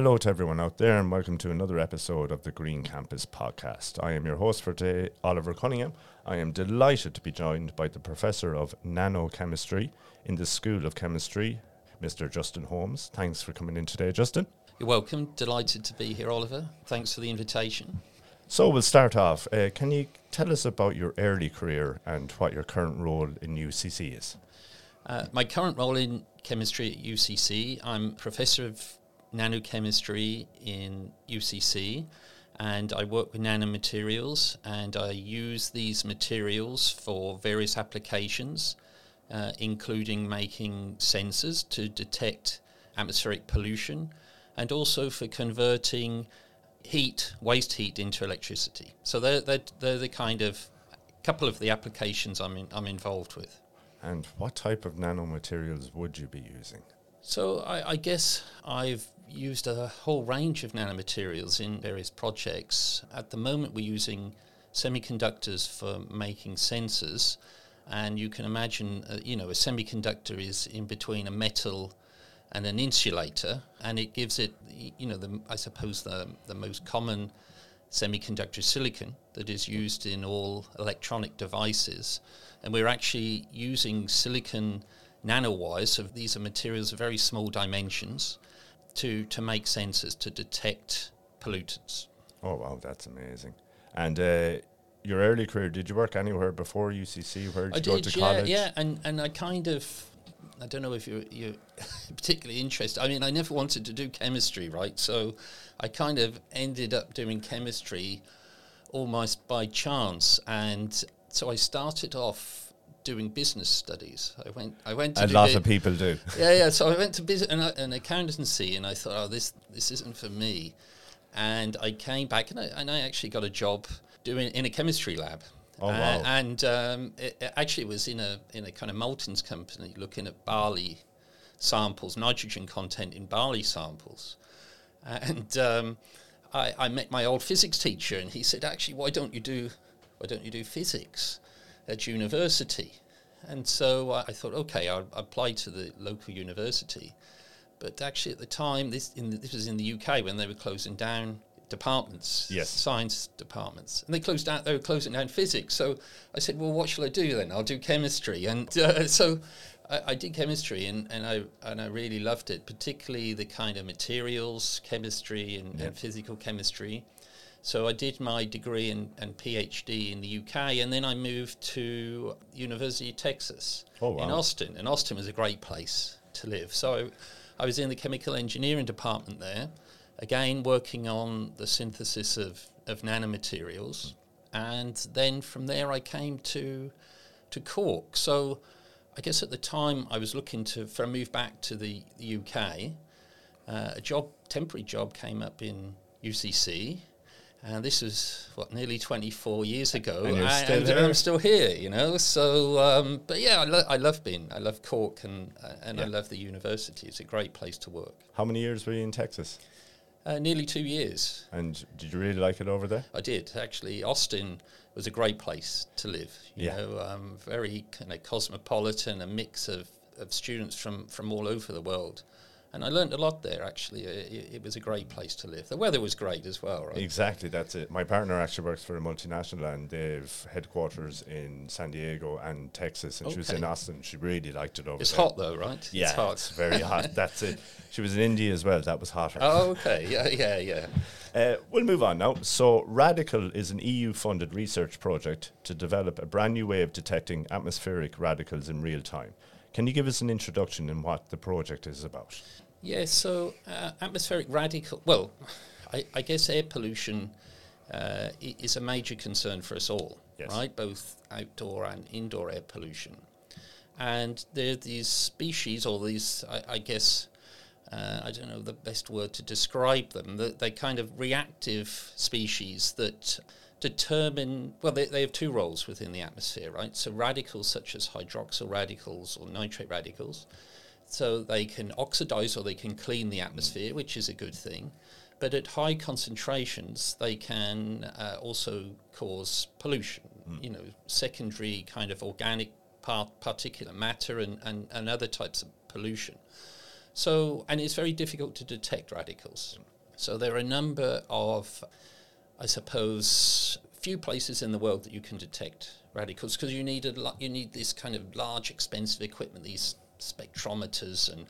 Hello to everyone out there, and welcome to another episode of the Green Campus podcast. I am your host for today, Oliver Cunningham. I am delighted to be joined by the Professor of Nanochemistry in the School of Chemistry, Mr. Justin Holmes. Thanks for coming in today, Justin. You're welcome. Delighted to be here, Oliver. Thanks for the invitation. So we'll start off. Uh, can you tell us about your early career and what your current role in UCC is? Uh, my current role in chemistry at UCC, I'm professor of nanochemistry in UCC, and I work with nanomaterials, and I use these materials for various applications, uh, including making sensors to detect atmospheric pollution, and also for converting heat, waste heat, into electricity. So they're, they're, they're the kind of couple of the applications I'm, in, I'm involved with. And what type of nanomaterials would you be using? So I, I, guess I've used a whole range of nanomaterials in various projects. At the moment, we're using semiconductors for making sensors, and you can imagine, uh, you know, a semiconductor is in between a metal and an insulator, and it gives it, you know, the, I suppose the the most common semiconductor silicon that is used in all electronic devices, and we're actually using silicon nanowires. So these are materials of very small dimensions to to make sensors to detect pollutants. Oh wow, that's amazing! And uh, your early career, did you work anywhere before UCC? Where did I you did, go to yeah, college? Yeah, and and I kind of. I don't know if you're, you're particularly interested. I mean, I never wanted to do chemistry, right? So I kind of ended up doing chemistry almost by chance. And so I started off doing business studies. I went. I went. To a lot of people do. Yeah, yeah. So I went to business and, and accountancy, and I thought, oh, this this isn't for me. And I came back, and I, and I actually got a job doing in a chemistry lab. Oh wow! Uh, and um, it, it actually was in a in a kind of Maltons company looking at barley samples, nitrogen content in barley samples, and um, I, I met my old physics teacher, and he said, actually, why don't you do why don't you do physics? At university. And so I thought, okay, I'll apply to the local university. But actually, at the time, this, the, this was in the UK when they were closing down departments, yes. science departments, and they closed down. They were closing down physics. So I said, "Well, what shall I do then? I'll do chemistry." And uh, so I, I, did chemistry, and, and I and I really loved it, particularly the kind of materials chemistry and, yep. and physical chemistry. So I did my degree and, and PhD in the UK, and then I moved to University of Texas oh, wow. in Austin. And Austin was a great place to live. So I was in the chemical engineering department there, again working on the synthesis of, of nanomaterials. And then from there I came to to Cork. So I guess at the time I was looking to for a move back to the, the UK. Uh, a job, temporary job, came up in UCC, and this was what nearly 24 years ago, and, I, still and I'm still here, you know. So, um, but yeah, I, lo- I, love being, I love Cork, and uh, and yeah. I love the university. It's a great place to work. How many years were you in Texas? Uh, nearly two years. And did you really like it over there? I did actually. Austin was a great place to live. You yeah. know, um, very kind of cosmopolitan, a mix of, of students from from all over the world and I learned a lot there. Actually, it, it, was a great place to live. The weather was great as well, right? Exactly, that's it. My partner actually works for a multinational, and they've headquarters in San Diego and Texas, and okay. she was in Austin. She really liked it over it's there. hot though, right? Yeah, it's, hot. it's very hot. That's it. She was in India as well. That was hotter. Oh, okay. Yeah, yeah, yeah. Uh, we'll move on now. So, Radical is an EU funded research project to develop a brand new way of detecting atmospheric radicals in real time. Can you give us an introduction in what the project is about? Yeah, so uh, atmospheric radical, well, I, I, guess air pollution uh, is a major concern for us all, yes. right? Both outdoor and indoor air pollution. And there are these species, or these, I, I guess, uh, I don't know the best word to describe them, the, they kind of reactive species that determine, well, they, they have two roles within the atmosphere, right? So radicals such as hydroxyl radicals or nitrate radicals so they can oxidize or they can clean the atmosphere, which is a good thing. But at high concentrations, they can uh, also cause pollution, mm. you know, secondary kind of organic part, particulate matter and, and, and other types of pollution. So, and it's very difficult to detect radicals. So there are a number of, I suppose, few places in the world that you can detect radicals because you need a lo- you need this kind of large, expensive equipment, these spectrometers, and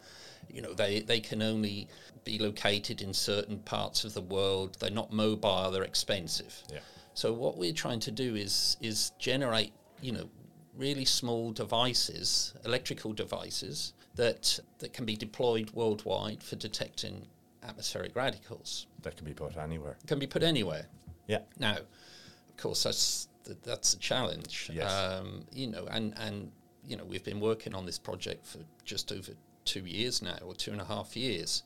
you know they they can only be located in certain parts of the world. They're not mobile. They're expensive. Yeah. So what we're trying to do is is generate you know really small devices, electrical devices that that can be deployed worldwide for detecting atmospheric radicals. That can be put anywhere. Can be put anywhere. Yeah. Now, of course, that's th- that's a challenge. Yes. Um, you know, and and you know, we've been working on this project for just over two years now, or two and a half years,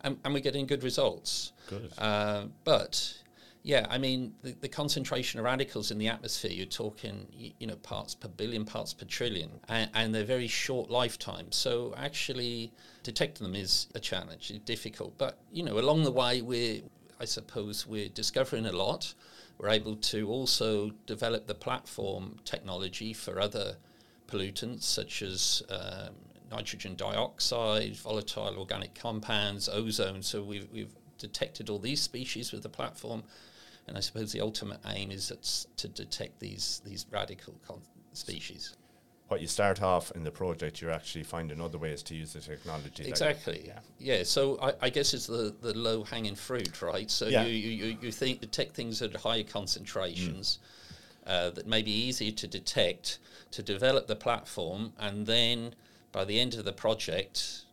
and, and we're getting good results. Good. Uh, but yeah, I mean, the, the concentration of radicals in the atmosphere, you're talking, you, know, parts per billion, parts per trillion, and, and they're very short lifetime. So actually detecting them is a challenge, it's difficult. But, you know, along the way, we're, I suppose, we're discovering a lot. We're able to also develop the platform technology for other pollutants such as um, nitrogen dioxide, volatile organic compounds, ozone. So we've, we've detected all these species with the platform, and I suppose the ultimate aim is to detect these these radical con- species. What you start off in the project, you're actually finding other ways to use the technology. Exactly. yeah. Yeah. So I, I guess it's the, the low hanging fruit, right? So Yeah. you, you, you, think detect things at higher concentrations uh, that may be easier to detect, to develop the platform, and then by the end of the project,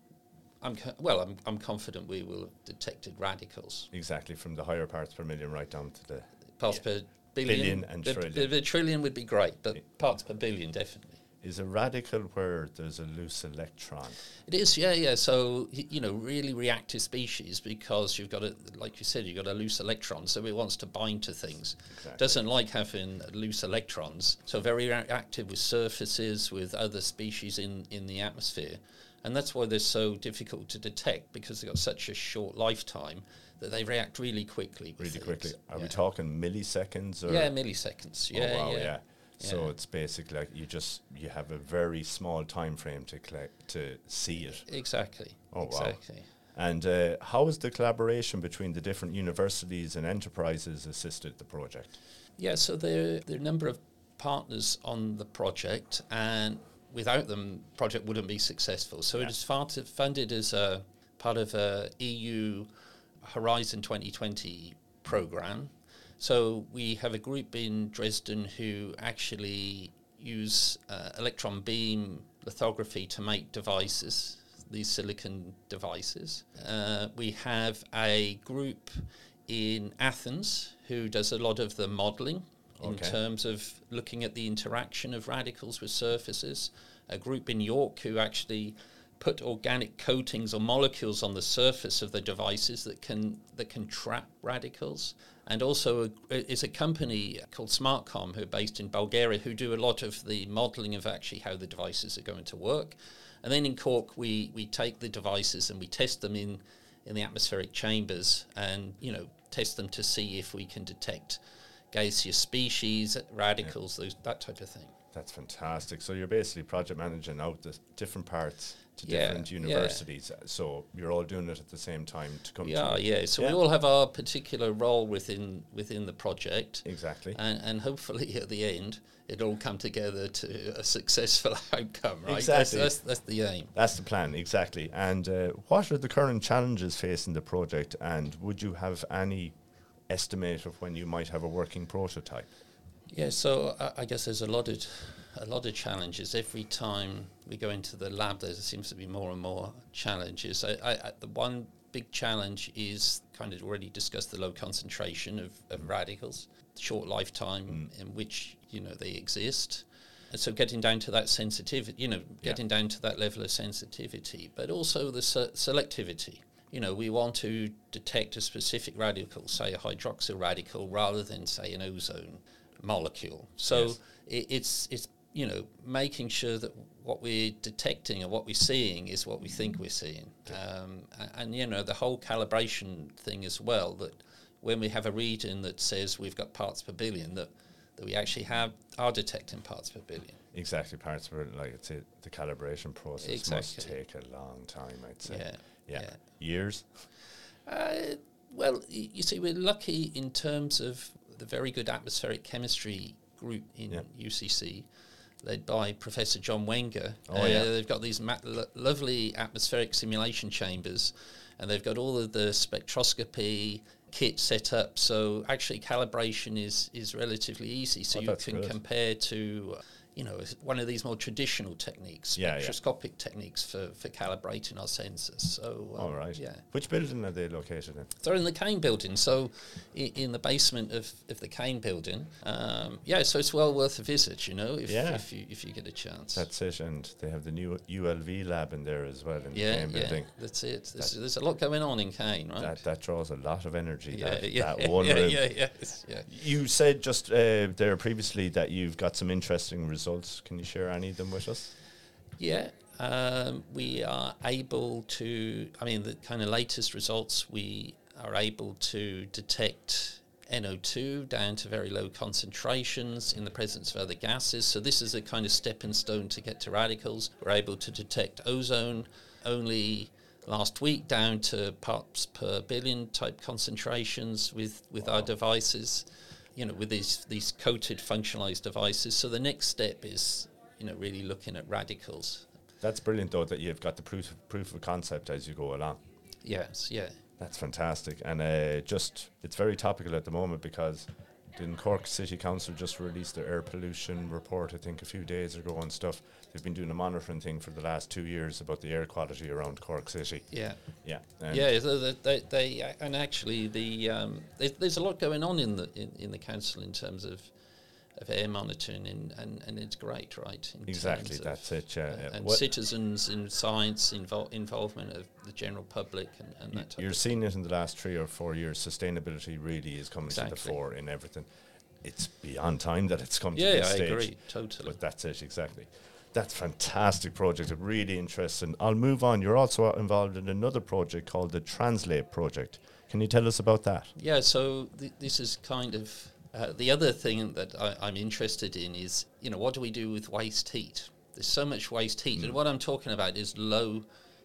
I'm co- well, I'm, I'm confident we will have detected radicals. Exactly, from the higher parts per million right down to the. Parts per billion. Billion and the, trillion. Trillion would be great, but parts per billion definitely. Is a radical where there's a loose electron? It is, yeah, yeah. So you know, really reactive species because you've got a, like you said, you've got a loose electron, so it wants to bind to things. Exactly. Doesn't like having loose electrons. So very reactive with surfaces, with other species in in the atmosphere, and that's why they're so difficult to detect because they've got such a short lifetime that they react really quickly. Really things. quickly. Are we talking milliseconds or? Yeah, milliseconds. Yeah, Oh, Yeah, wow, yeah. So Yeah. it's basically like you just you have a very small time frame to collect to see it. Exactly. Oh, wow. exactly. And uh, how has the collaboration between the different universities and enterprises assisted the project? Yeah, so there, there are a number of partners on the project, and without them, the project wouldn't be successful. So Yeah. it is far funded as a part of a EU Horizon 2020 program. So we have a group in Dresden who actually use uh, electron beam lithography to make devices, these silicon devices. Uh, we have a group in Athens who does a lot of the modeling in Okay. terms of looking at the interaction of radicals with surfaces. A group in York who actually put organic coatings or molecules on the surface of the devices that can that can trap radicals. And also a, is a company called SmartCom who are based in Bulgaria who do a lot of the modeling of actually how the devices are going to work. And then in Cork we, we take the devices and we test them in, in the atmospheric chambers and you know test them to see if we can detect gaseous species, radicals, those, that type of thing. That's fantastic. So you're basically project managing out the different parts to Yeah, different yeah. universities. So you're all doing it at the same time to come Yeah, to yeah. So Yeah. we all have our particular role within within the project, Exactly. and and hopefully at the end it all come together to a successful outcome. Right. Exactly. That's, that's that's the aim. That's the plan, exactly. And uh, what are the current challenges facing the project? And would you have any estimate of when you might have a working prototype? Yeah, so I, I guess there's a lot of a lot of challenges every time we go into the lab. There seems to be more and more challenges. I, I, the one big challenge is kind of already discussed the low concentration of, of mm. radicals, short lifetime mm. in which you know they exist. And so getting down to that sensitivity, you know, getting down to that level of sensitivity, but also the se- selectivity. You know, we want to detect a specific radical, say a hydroxyl radical, rather than say an ozone molecule. So Yes. it, it's it's you know making sure that what we're detecting and what we're seeing is what we think we're seeing, um, a- and, you know the whole calibration thing as well. That when we have a reading that says we've got parts per billion, that that we actually have are detecting parts per billion. Exactly, parts were like it's a, the calibration process must take a long time. I'd say. Yeah, Yeah. yeah. Years. Uh, well, you see, we're lucky in terms of the very good atmospheric chemistry group in Yeah. UCC, led by Professor John Wenger. Oh, Uh, yeah. They've got these ma- lo- lovely atmospheric simulation chambers, and they've got all of the spectroscopy kit set up. So actually, calibration is is relatively easy. So Oh, you can good. compare to. You know, one of these more traditional techniques, Yeah, yeah. spectroscopic techniques for, for calibrating our sensors. So, um, All right. yeah. Which building are they located in? They're in the Kane building, so in, in the basement of, of the Kane building. Um, yeah, so it's well worth a visit, you know, if, Yeah. if you if you get a chance. That's it, and they have the new ULV lab in there as well in the yeah, Kane yeah, building. that's it. There's, there's a lot going on in Kane, right? That that draws a lot of energy. yeah, that, yeah, that one yeah, room. yeah, yeah, yeah. You said just uh, there previously that you've got some interesting results. Can you share any of them with us? Yeah, um, we are able to. I mean, the kind of latest results we are able to detect NO2 down to very low concentrations in the presence of other gases. So this is a kind of stepping stone to get to radicals. We're able to detect ozone only last week down to parts per billion type concentrations with with our devices. You know, with these these coated functionalized devices. So the next step is you know really looking at radicals. That's brilliant, though, that you've got the proof of, proof of concept as you go along. Yes, yeah. That's fantastic, and uh, just it's very topical at the moment because didn't Cork City Council just released their air pollution report? I think a few days ago and stuff. They've been doing a monitoring thing for the last two years about the air quality around Cork City. Yeah, Yeah, and yeah. They, they, they and actually the um, there's, there's a lot going on in the in, in the council in terms of of air monitoring and, and, and it's great, right? exactly. terms of, That's it. Yeah. uh, and What- citizens in science invol- involvement of the general public and, and that type you're seeing it in the last three or four years. Sustainability really is coming to the fore in everything. It's beyond time that it's come to yeah, this I stage. agree totally. But that's it, exactly. That's fantastic project. Really interesting. I'll move on. You're also involved in another project called the Translate Project. Can you tell us about that? Yeah, so th- this is kind of uh, the other thing that I, I'm interested in is you know what do we do with waste heat? There's so much waste heat, Mm. and what I'm talking about is low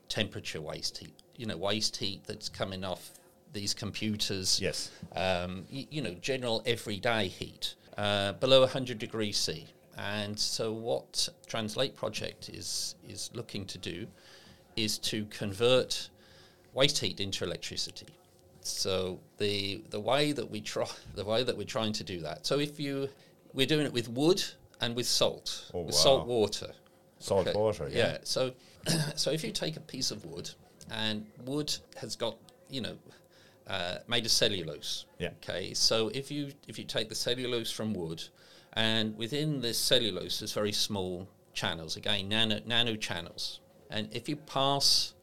temperature waste heat. You know, waste heat that's coming off these computers. Yes. Um, y- you know, general everyday heat uh, below 100 degrees C. And so, what Translate Project is is looking to do is to convert waste heat into electricity. So the the way that we try the way that we're trying to do that. So if you we're doing it with wood and with salt, Oh, with wow. salt water. Salt Okay. water, yeah. Yeah. So so if you take a piece of wood and wood has got you know uh, made of cellulose. Yeah. Okay. So if you if you take the cellulose from wood, and within this cellulose there's very small channels again nano nano channels, and if you pass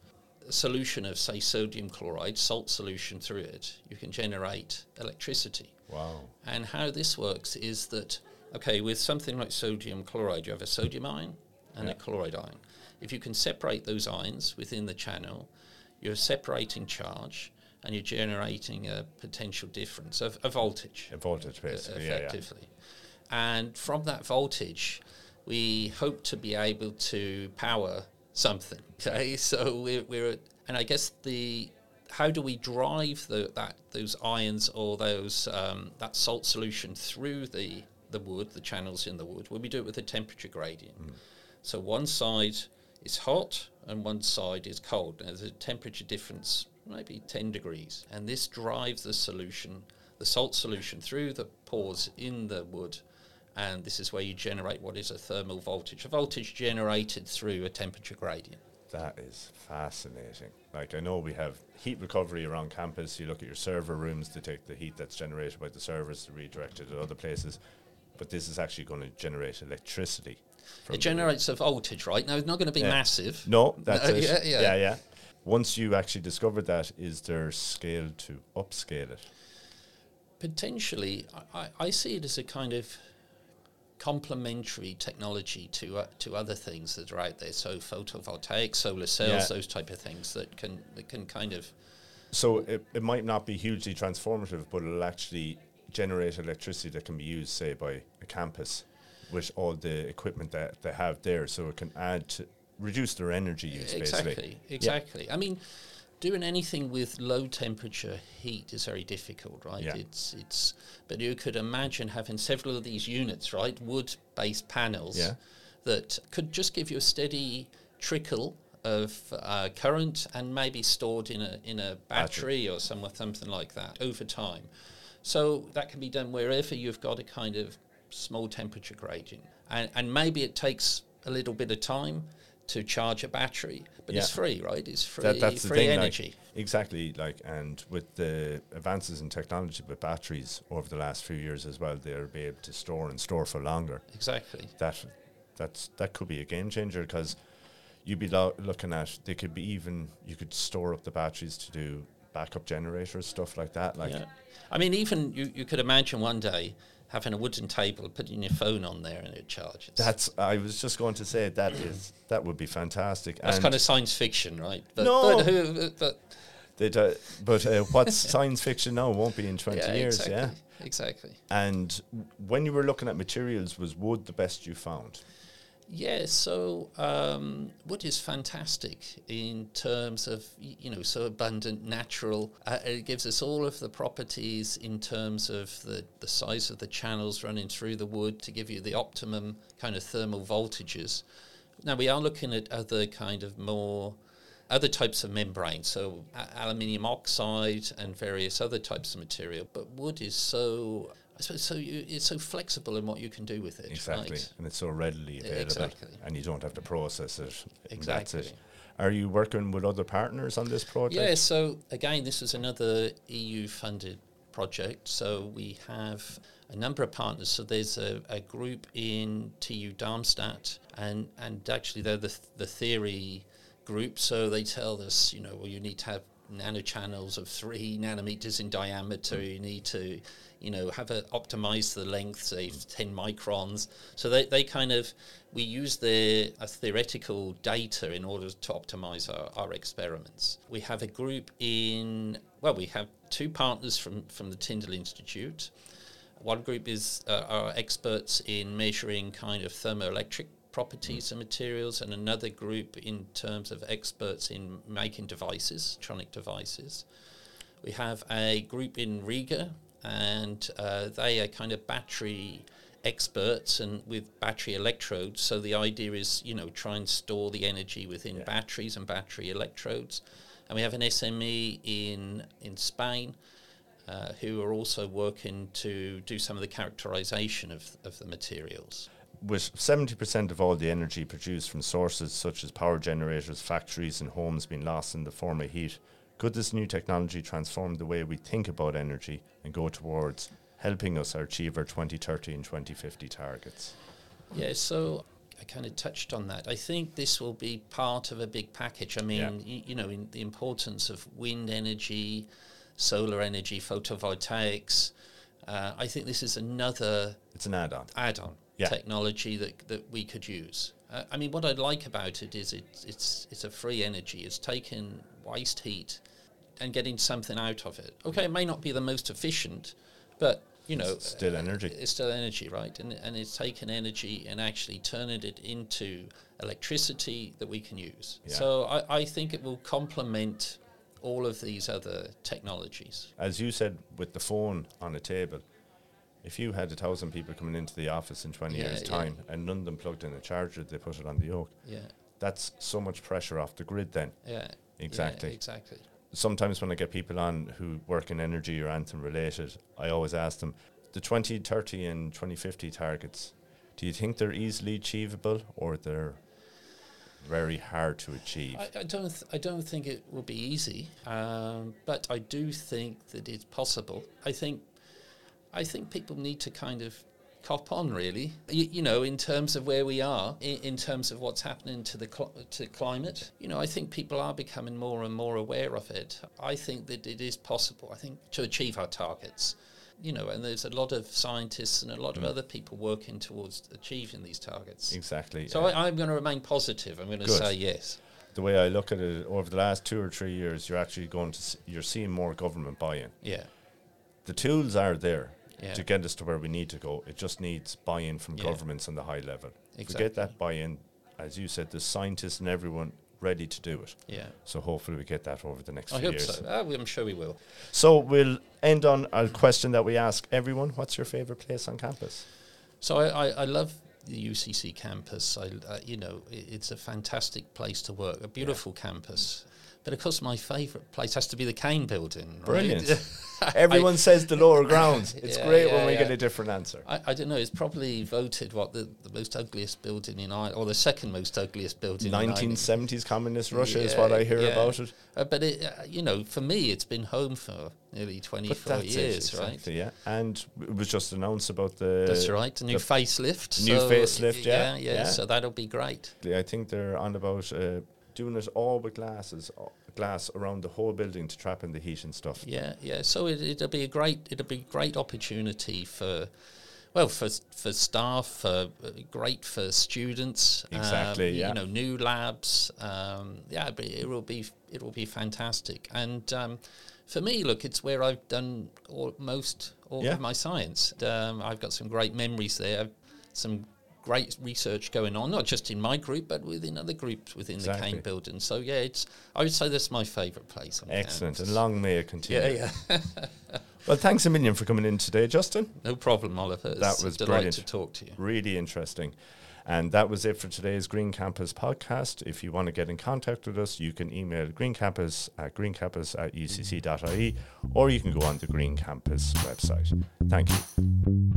solution of say sodium chloride salt solution through it, you can generate electricity. Wow. And how this works is that, okay, with something like sodium chloride, you have a sodium ion and Yeah. a chloride ion. If you can separate those ions within the channel, you're separating charge and you're generating a potential difference of a voltage A voltage, basically. Yeah, yeah. effectively. And from that voltage, we hope to be able to power something. Okay, so we're, we're and I guess the how do we drive the, that those ions or those um, that salt solution through the the wood, the channels in the wood? Well, we do it with a temperature gradient. So one side is hot and one side is cold. There's a temperature difference, maybe 10 degrees. And this drives the solution, the salt solution, through the pores in the wood. And this is where you generate what is a thermal voltage, a voltage generated through a temperature gradient. That is fascinating. Like I know we have heat recovery around campus. You look at your server rooms to take the heat that's generated by the servers to redirect it to other places. But this is actually going to generate electricity. It generates a voltage, right? Now, it's not going to be Yeah. massive. No, that's No, it. yeah, yeah. yeah, yeah. Once you actually discovered that, is there scale to upscale it? Potentially, I I see it as a kind of complementary technology to uh, to other things that are out there. So photovoltaic, solar cells, Yeah. those type of things that can that can kind of So it, it might not be hugely transformative, but it'll actually generate electricity that can be used, say, by a campus with all the equipment that they have there, so it can add to reduce their energy use, exactly, basically. exactly. I mean, doing anything with low temperature heat is very difficult, right? Yeah. It's it's. But you could imagine having several of these units, right, wood-based panels, Yeah. that could just give you a steady trickle of uh, current and maybe stored in a in a battery or some, something like that over time. So that can be done wherever you've got a kind of small temperature gradient, and and maybe it takes a little bit of time to charge a battery, but it's free, right? It's free, That, that's the free thing, like, energy. exactly. Like, and with the advances in technology with batteries over the last few years as well, they'll be able to store and store for longer. exactly. That that's that could be a game changer because you'd be lo- looking at they could be even you could store up the batteries to do backup generators stuff like that. Like, yeah. I mean, even you, you could imagine one day having a wooden table, putting your phone on there, and it charges. that's I was just going to say that is that would be fantastic. That's And kind of science fiction, right? But, No. but, who, but they do- but uh, what's science fiction now won't be in twenty yeah, years, exactly, yeah. exactly. And when you were looking at materials, was wood the best you found? Yeah, so um, wood is fantastic in terms of you know so abundant, natural. Uh, it gives us all of the properties in terms of the the size of the channels running through the wood to give you the optimum kind of thermal voltages. Now we are looking at other kind of more other types of membranes, so aluminium oxide and various other types of material. But wood is so I suppose so you, it's so flexible in what you can do with it. Exactly, right? and it's so readily available, Exactly. and you don't have to process it. Exactly. That's it. Are you working with other partners on this project? Yeah, so again, this is another EU funded project. So we have a number of partners. So there's a, a group in TU Darmstadt, and, and actually they're the, the theory group. So they tell us, you know, well, you need to have nanochannels of three nanometers in diameter. You need to, you know, have a optimize the length, say 10 microns. So they, they kind of, we use their uh, theoretical data in order to optimize our, our experiments. We have a group in, well, we have two partners from, from the Tyndall Institute. One group is uh, are experts in measuring kind of thermoelectric properties of materials, and another group in terms of experts in making devices, electronic devices. We have a group in Riga, and uh, they are kind of battery experts and with battery electrodes. So the idea is, you know, try and store the energy within Yeah. batteries and battery electrodes. And we have an SME in in Spain uh, who are also working to do some of the characterization of, of the materials. With 70% of all the energy produced from sources such as power generators, factories, and homes being lost in the form of heat, could this new technology transform the way we think about energy and go towards helping us achieve our 2030 and 2050 targets? Yeah, so I kind of touched on that. I think this will be part of a big package. I mean, Yeah. y- you know, in the importance of wind energy, solar energy, photovoltaics. Uh, I think this is another It's an add on. add-on Yeah. technology that, that we could use. Uh, I mean, what I like about it is it's it's it's a free energy. It's taking waste heat and getting something out of it. Okay, it may not be the most efficient, but you know, It's still energy. It's still energy, right? And and it's taking energy and actually turning it into electricity that we can use. Yeah. So I, I think it will complement all of these other technologies. As you said, with the phone on a table, if you had a thousand people coming into the office in 20 Yeah, years' yeah. time and none of them plugged in a charger, they put it on the yoke, Yeah, that's so much pressure off the grid then. yeah, yeah, Exactly. exactly. sometimes when I get people on who work in energy or anything related, I always ask them the 2030 and 2050 targets. Do you think they're easily achievable or they're very hard to achieve? I, I don't. Th- I don't think it will be easy, um, but I do think that it's possible. I think. I think people need to kind of cop on, really. You, you know, in terms of where we are, in, in terms of what's happening to the cl- to climate. You know, I think people are becoming more and more aware of it. I think that it is possible. I think to achieve our targets. You know, and there's a lot of scientists and a lot of other people working towards achieving these targets. exactly. So Uh, I, I'm going to remain positive. I'm going to say yes. the way I look at it, over the last two or three years, you're actually going to s- you're seeing more government buy-in. Yeah. The tools are there. Yeah. to get us to where we need to go. It just needs buy-in from Yeah. governments on the high level. If we get that buy-in, as you said, the scientists and everyone ready to do it. Yeah. So hopefully we get that over the next I few hope years. so. Oh, I'm sure we will. So we'll end on a question that we ask everyone: What's your favorite place on campus? So I, I, I love the UCC campus. I, uh, you know, it's a fantastic place to work, a beautiful campus. But of course, my favourite place has to be the Kane Building. right? Brilliant. Everyone says the lower grounds. It's Yeah, great yeah, when we yeah. get a different answer. I, I don't know. It's probably voted what the, the most ugliest building in Ireland, or the second most ugliest building. 1970s communist Russia is what I hear about it. Uh, but it, uh, you know, for me, it's been home for nearly 24 years, it, right? exactly, yeah. And it was just announced about the. That's right. A new the- facelift. new so, facelift, yeah, yeah, yeah. So that'll be great. I think they're on about uh, doing it all with glasses, uh, glass around the whole building to trap in the heat and stuff. Yeah, yeah. So it, it'll be a great, it'll be a great opportunity for, well, for for staff, for uh, great for students. um, Exactly, yeah. You know, new labs. Um, yeah, it will be it will be fantastic. And um, for me, look, it's where I've done all, most all Yeah. of my science. Um, I've got some great memories there. Some great research going on, not just in my group, but within other groups within the Exactly. Kane building. So yeah, it's I would say that's my favourite place. Excellent, and long may it continue. Yeah, yeah. Well, thanks a million for coming in today, Justin. No problem, Oliver. It's That a was delight brilliant. to talk to you. Really interesting. And that was it for today's Green Campus podcast. If you want to get in contact with us, you can email greencampus at greencampus at ucc.ie or you can go on the Green Campus website. Thank you.